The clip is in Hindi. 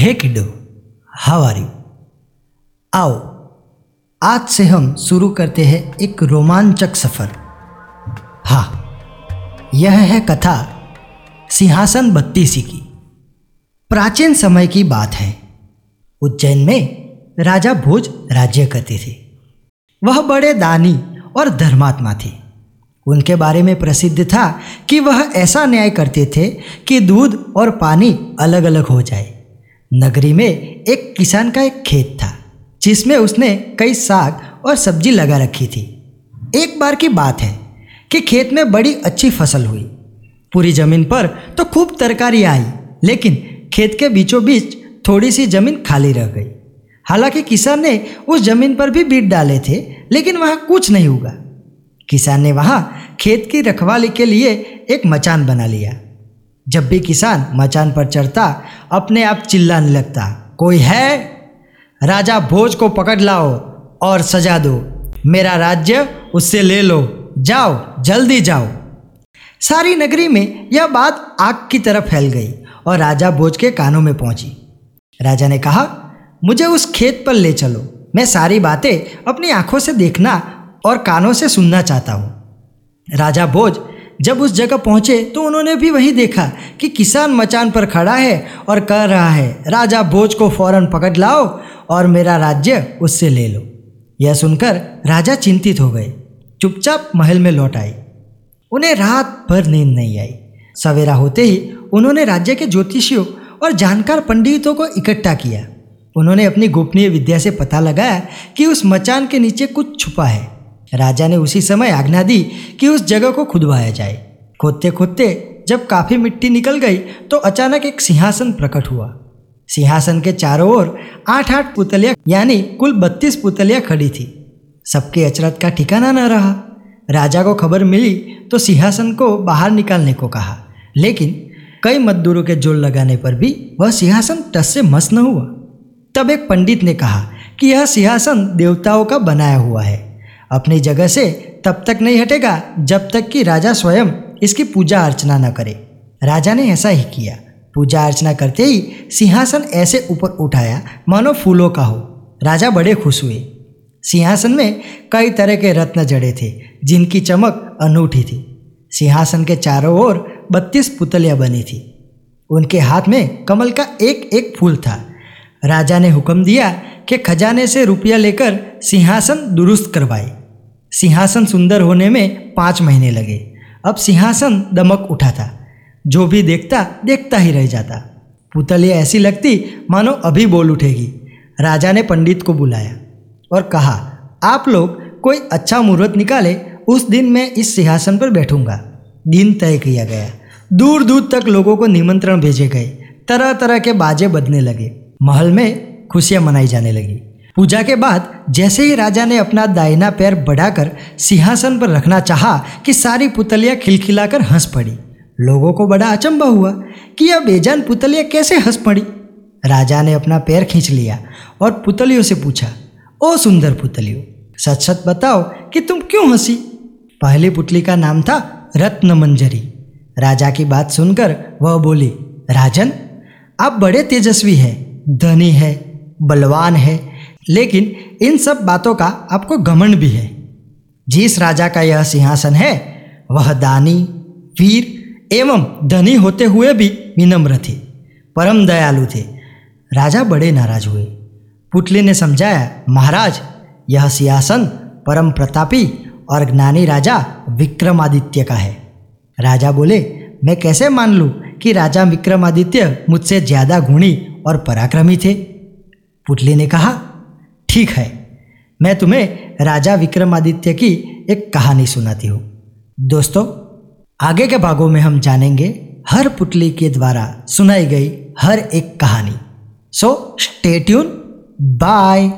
हे किडो हाउ आर यू आओ, आज से हम शुरू करते हैं एक रोमांचक सफ़र। हाँ यह है कथा सिंहासन बत्तीसी की। प्राचीन समय की बात है। उज्जैन में राजा भोज राज्य करते थे। वह बड़े दानी और धर्मात्मा थे। उनके बारे में प्रसिद्ध था कि वह ऐसा न्याय करते थे कि दूध और पानी अलग अलग हो जाए। नगरी में एक किसान का एक खेत था, जिसमें उसने कई साग और सब्ज़ी लगा रखी थी। एक बार की बात है कि खेत में बड़ी अच्छी फ़सल हुई। पूरी ज़मीन पर तो खूब तरकारी आई, लेकिन खेत के बीचों बीच थोड़ी सी ज़मीन खाली रह गई। हालाँकि किसान ने उस ज़मीन पर भी बीट डाले थे, लेकिन वहाँ कुछ नहीं हुआ किसान ने वहाँ खेत की रखवाली के लिए एक मचान बना लिया। जब भी किसान मचान पर चढ़ता, अपने आप चिल्लाने लगता, कोई है? राजा भोज को पकड़ लाओ और सजा दो। मेरा राज्य उससे ले लो। जाओ, जल्दी जाओ। सारी नगरी में यह बात आग की तरह फैल गई और राजा भोज के कानों में पहुँची। राजा ने कहा, मुझे उस खेत पर ले चलो। मैं सारी बातें अपनी आँखों से देखना और कानों से सुनना चाहता हूँ। राजा भोज जब उस जगह पहुँचे तो उन्होंने भी वही देखा कि किसान मचान पर खड़ा है और कह रहा है, राजा भोज को फ़ौरन पकड़ लाओ और मेरा राज्य उससे ले लो। यह सुनकर राजा चिंतित हो गए। चुपचाप महल में लौट आए उन्हें रात भर नींद नहीं आई। सवेरा होते ही उन्होंने राज्य के ज्योतिषियों और जानकार पंडितों को इकट्ठा किया। उन्होंने अपनी गोपनीय विद्या से पता लगाया कि उस मचान के नीचे कुछ छुपा है। राजा ने उसी समय आज्ञा दी कि उस जगह को खुदवाया जाए। खोदते खोदते जब काफ़ी मिट्टी निकल गई तो अचानक एक सिंहासन प्रकट हुआ। सिंहासन के चारों ओर आठ आठ पुतलियाँ, यानी कुल बत्तीस पुतलियाँ खड़ी थी। सबके अचरत का ठिकाना न रहा। राजा को खबर मिली तो सिंहासन को बाहर निकालने को कहा। लेकिन कई मजदूरों के ज़ोर लगाने पर भी वह सिंहासन टस से मस न हुआ। तब एक पंडित ने कहा कि यह सिंहासन देवताओं का बनाया हुआ है। अपनी जगह से तब तक नहीं हटेगा जब तक कि राजा स्वयं इसकी पूजा अर्चना न करे। राजा ने ऐसा ही किया। पूजा अर्चना करते ही सिंहासन ऐसे ऊपर उठाया, मानो फूलों का हो। राजा बड़े खुश हुए। सिंहासन में कई तरह के रत्न जड़े थे, जिनकी चमक अनूठी थी। सिंहासन के चारों ओर बत्तीस पुतलियाँ बनी थी। उनके हाथ में कमल का एक एक फूल था। राजा ने हुक्म दिया कि खजाने से रुपया लेकर सिंहासन दुरुस्त करवाए। सिंहासन सुंदर होने में पाँच महीने लगे। अब सिंहासन दमक उठा था। जो भी देखता देखता ही रह जाता। पुतलियाँ ऐसी लगती, मानो अभी बोल उठेगी। राजा ने पंडित को बुलाया और कहा, आप लोग कोई अच्छा मुहूर्त निकाले, उस दिन मैं इस सिंहासन पर बैठूँगा। दिन तय किया गया। दूर दूर तक लोगों को निमंत्रण भेजे गए। तरह तरह के बाजे बजने लगे। महल में खुशियाँ मनाई जाने लगी। पूजा के बाद जैसे ही राजा ने अपना दाहिना पैर बढ़ाकर सिंहासन पर रखना चाहा कि सारी पुतलियाँ खिलखिलाकर हंस पड़ी, लोगों को बड़ा अचंबा हुआ कि यह बेजान पुतलियाँ कैसे हंस पड़ी। राजा ने अपना पैर खींच लिया और पुतलियों से पूछा, ओ सुंदर पुतलियों सच सच बताओ कि तुम क्यों हँसी? पहली पुतली का नाम था रत्न मंजरी राजा की बात सुनकर वह बोली, राजन, आप बड़े तेजस्वी हैं, धनी है, बलवान है लेकिन इन सब बातों का आपको घमंड भी है। जिस राजा का यह सिंहासन है, वह दानी, वीर एवं धनी होते हुए भी विनम्र थे, परम दयालु थे। राजा बड़े नाराज़ हुए। पुतली ने समझाया, महाराज, यह सिंहासन परम प्रतापी और ज्ञानी राजा विक्रमादित्य का है। राजा बोले, मैं कैसे मान लूँ कि राजा विक्रमादित्य मुझसे ज़्यादा गुणी और पराक्रमी थे? पुतली ने कहा ठीक है। मैं तुम्हें राजा विक्रमादित्य की एक कहानी सुनाती हूँ। दोस्तों, आगे के भागों में हम जानेंगे हर पुतली के द्वारा सुनाई गई हर एक कहानी। So stay tune bye